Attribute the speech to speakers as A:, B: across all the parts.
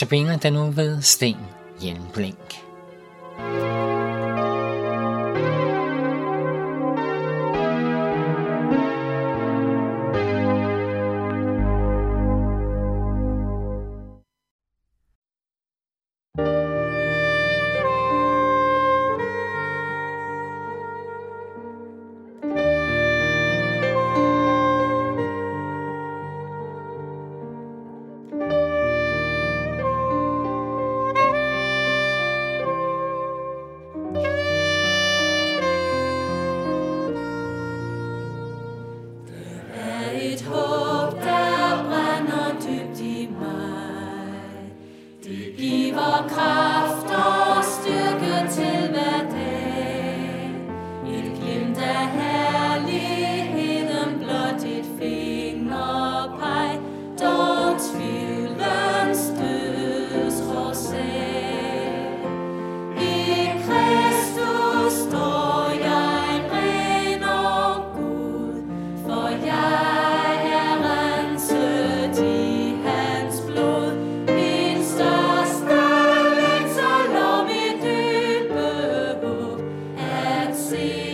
A: Notabene den nu ved Sten Hjelm Blink. see.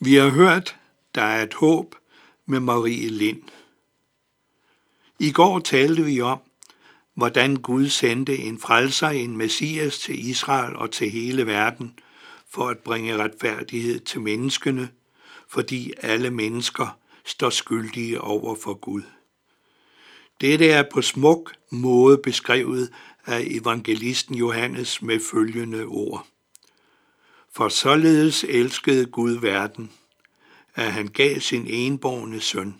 B: Vi har hørt, der er et håb med Marie Lind. I går talte vi om, hvordan Gud sendte en frelser, en messias til Israel og til hele verden, for at bringe retfærdighed til menneskene, fordi alle mennesker står skyldige over for Gud. Dette er på smuk måde beskrevet af evangelisten Johannes med følgende ord. For således elskede Gud verden, at han gav sin enborgne søn,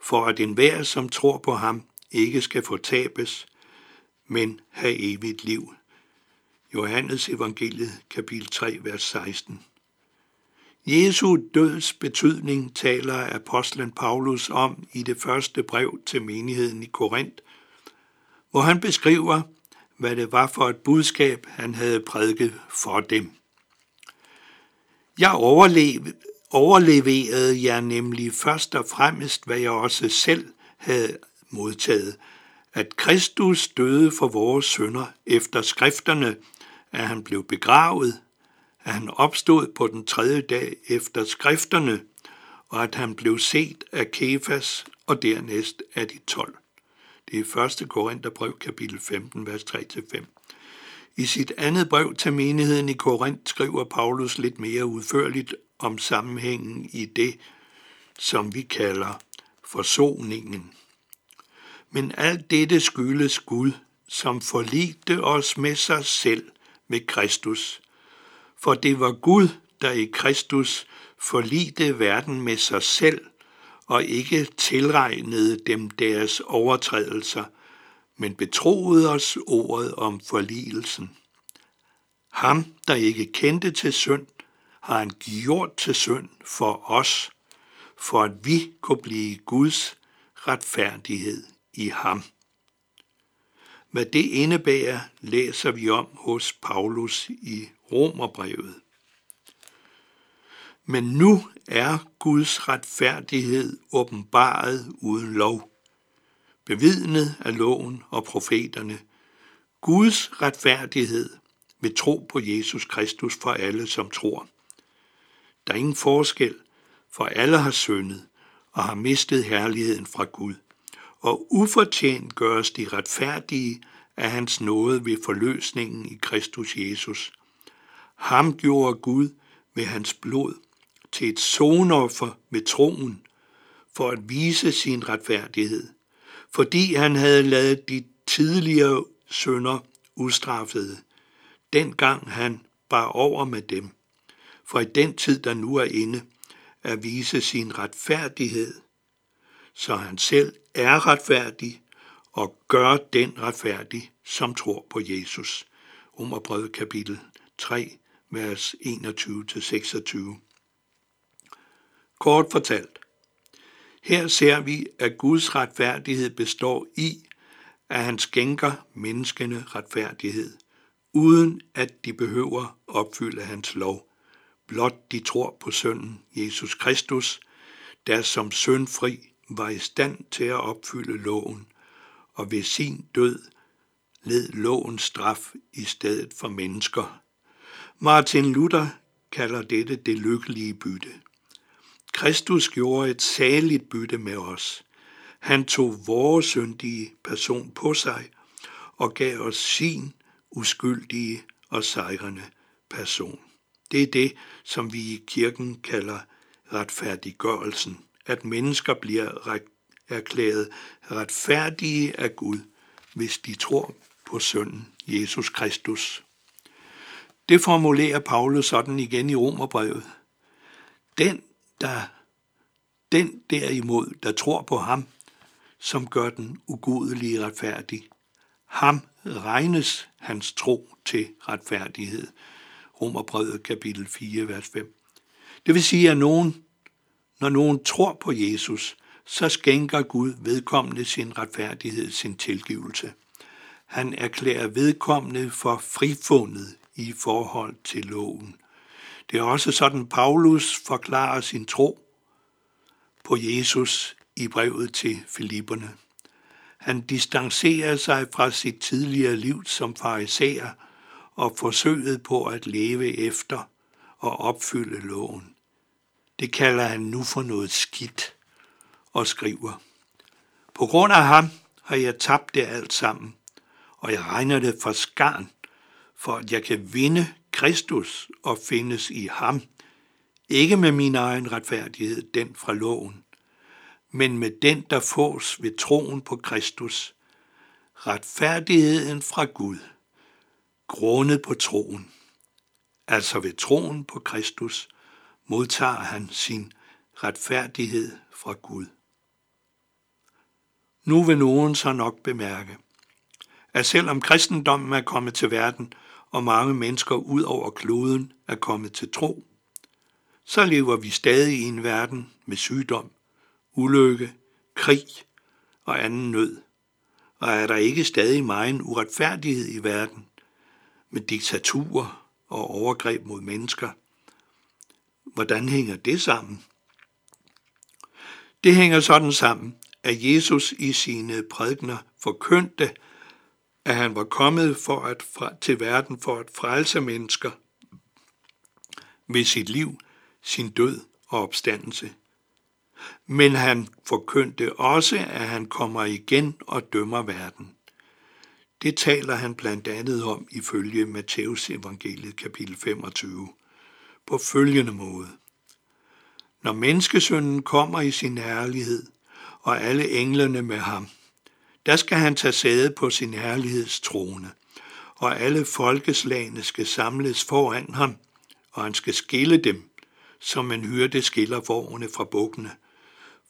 B: for at enhver, som tror på ham, ikke skal fortabes, men have evigt liv. Johannes evangeliet, kapitel 3, vers 16. Jesu døds betydning taler apostlen Paulus om i det første brev til menigheden i Korinth, hvor han beskriver, hvad det var for et budskab, han havde prædiket for dem. Jeg overleverede jeg nemlig først og fremmest, hvad jeg også selv havde modtaget, at Kristus døde for vores sønder efter skrifterne, at han blev begravet, at han opstod på den tredje dag efter skrifterne, og at han blev set af Kefas og dernæst af de tolv. Det er 1. Korintherbrev kapitel 15, vers 3-5. I sit andet brev til menigheden i Korinth skriver Paulus lidt mere udførligt om sammenhængen i det, som vi kalder forsoningen. Men alt dette skyldes Gud, som forligte os med sig selv med Kristus. For det var Gud, der i Kristus forligte verden med sig selv og ikke tilregnede dem deres overtrædelser, men betroede os ordet om forligelsen. Ham, der ikke kendte til synd, har han gjort til synd for os, for at vi kunne blive Guds retfærdighed i ham. Hvad det indebærer, læser vi om hos Paulus i Romerbrevet. Men nu er Guds retfærdighed åbenbaret uden lov, bevidnet af loven og profeterne. Guds retfærdighed ved tro på Jesus Kristus for alle, som tror. Der er ingen forskel, for alle har syndet og har mistet herligheden fra Gud, og ufortjent gøres de retfærdige af hans nåde ved forløsningen i Kristus Jesus. Ham gjorde Gud med hans blod til et sonoffer med troen, for at vise sin retfærdighed, fordi han havde lavet de tidligere sønder ustraffede, dengang han bar over med dem, for i den tid, der nu er inde, at vise sin retfærdighed, så han selv er retfærdig og gør den retfærdig, som tror på Jesus. Romerbrevet kapitel 3, vers 21-26. Kort fortalt. Her ser vi, at Guds retfærdighed består i, at han skænker menneskene retfærdighed, uden at de behøver opfylde hans lov. Blot de tror på sønnen Jesus Kristus, der som syndfri var i stand til at opfylde loven, og ved sin død led lovens straf i stedet for mennesker. Martin Luther kalder dette det lykkelige bytte. Kristus gjorde et saligt bytte med os. Han tog vores syndige person på sig og gav os sin uskyldige og sejrende person. Det er det, som vi i kirken kalder retfærdiggørelsen, at mennesker bliver erklæret retfærdige af Gud, hvis de tror på sønnen Jesus Kristus. Det formulerer Paulus sådan igen i Romerbrevet. Den, der, den derimod, der tror på ham, som gør den ugudelige retfærdig, ham regnes hans tro til retfærdighed. Romerbrevet kapitel 4, vers 5. Det vil sige, at nogen, når nogen tror på Jesus, så skænker Gud vedkommende sin retfærdighed, sin tilgivelse. Han erklærer vedkommende for frifundet i forhold til loven. Det er også sådan, Paulus forklarer sin tro på Jesus i brevet til Filipperne. Han distancerer sig fra sit tidligere liv som fariserer og forsøget på at leve efter og opfylde loven. Det kalder han nu for noget skidt og skriver. På grund af ham har jeg tabt det alt sammen, og jeg regner det for skarn, for at jeg kan vinde Kristus og findes i ham, ikke med min egen retfærdighed, den fra loven, men med den, der fås ved troen på Kristus, retfærdigheden fra Gud, grundet på troen. Altså ved troen på Kristus modtager han sin retfærdighed fra Gud. Nu vil nogen så nok bemærke, at selvom kristendommen er kommet til verden, og mange mennesker ud over kloden er kommet til tro, så lever vi stadig i en verden med sygdom, ulykke, krig og anden nød. Og er der ikke stadig meget uretfærdighed i verden, med diktaturer og overgreb mod mennesker? Hvordan hænger det sammen? Det hænger sådan sammen, at Jesus i sine prædikner forkyndte, at han var kommet for at til verden for at frelse mennesker ved sit liv, sin død og opstandelse. Men han forkyndte også, at han kommer igen og dømmer verden. Det taler han blandt andet om ifølge Matteus evangeliet kapitel 25 på følgende måde. Når menneskesønnen kommer i sin herlighed, og alle englene med ham, der skal han tage sæde på sin herlighedstrone, og alle folkeslagene skal samles foran ham, og han skal skille dem, som en hyrde skiller forerne fra bukkene.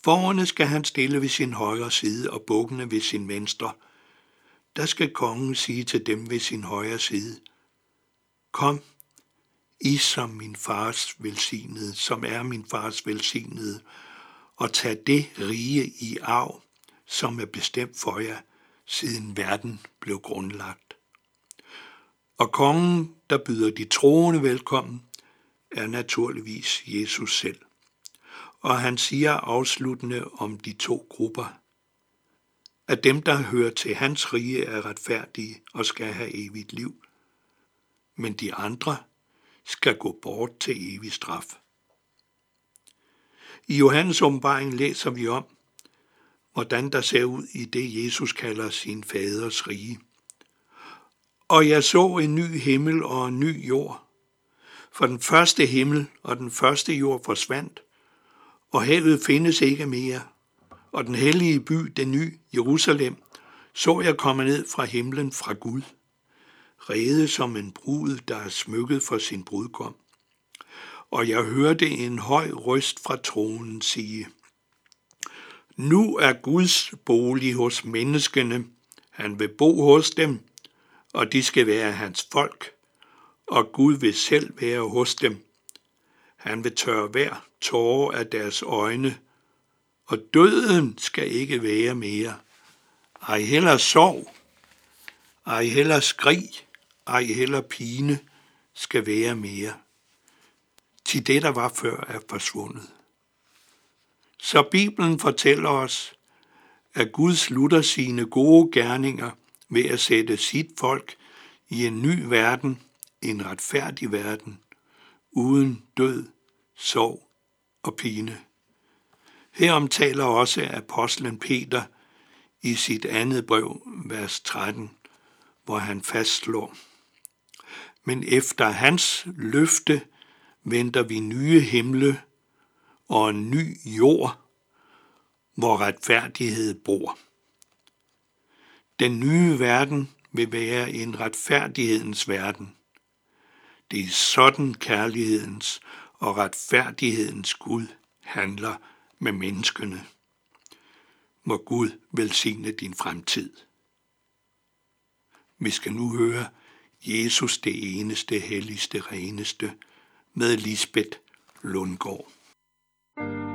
B: Forerne skal han stille ved sin højre side, og bukkene ved sin venstre. Der skal kongen sige til dem ved sin højre side, Kom, i som min fars velsignede, som er min fars velsignede, og tag det rige i arv, som er bestemt for jer, siden verden blev grundlagt. Og kongen, der byder de troende velkommen, er naturligvis Jesus selv. Og han siger afsluttende om de to grupper, at dem, der hører til hans rige, er retfærdige og skal have evigt liv, men de andre skal gå bort til evig straf. I Johannes åbenbaring læser vi om, hvordan der ser ud i det, Jesus kalder sin faders rige. Og jeg så en ny himmel og en ny jord. For den første himmel og den første jord forsvandt, og havet findes ikke mere. Og den hellige by, den nye Jerusalem, så jeg komme ned fra himlen fra Gud, rede som en brud, der er smykket for sin brudgom og jeg hørte en høj røst fra tronen sige, nu er Guds bolig hos menneskene, han vil bo hos dem, og de skal være hans folk, og Gud vil selv være hos dem. Han vil tørre hver tårer af deres øjne, og døden skal ikke være mere. Ej heller sorg, ej heller skrig, ej heller pine skal være mere til det, der var før, er forsvundet. Så Bibelen fortæller os, at Gud slutter sine gode gerninger ved at sætte sit folk i en ny verden, en retfærdig verden, uden død, sorg og pine. Herom taler også apostlen Peter i sit andet brev, vers 13, hvor han fastslår. Men efter hans løfte venter vi nye himle og en ny jord, hvor retfærdighed bor. Den nye verden vil være en retfærdighedens verden. Det er sådan kærlighedens og retfærdighedens Gud handler med menneskene. Må Gud velsigne din fremtid. Vi skal nu høre Jesus det eneste, helligste, reneste, med Lisbeth Lundgaard. Thank you.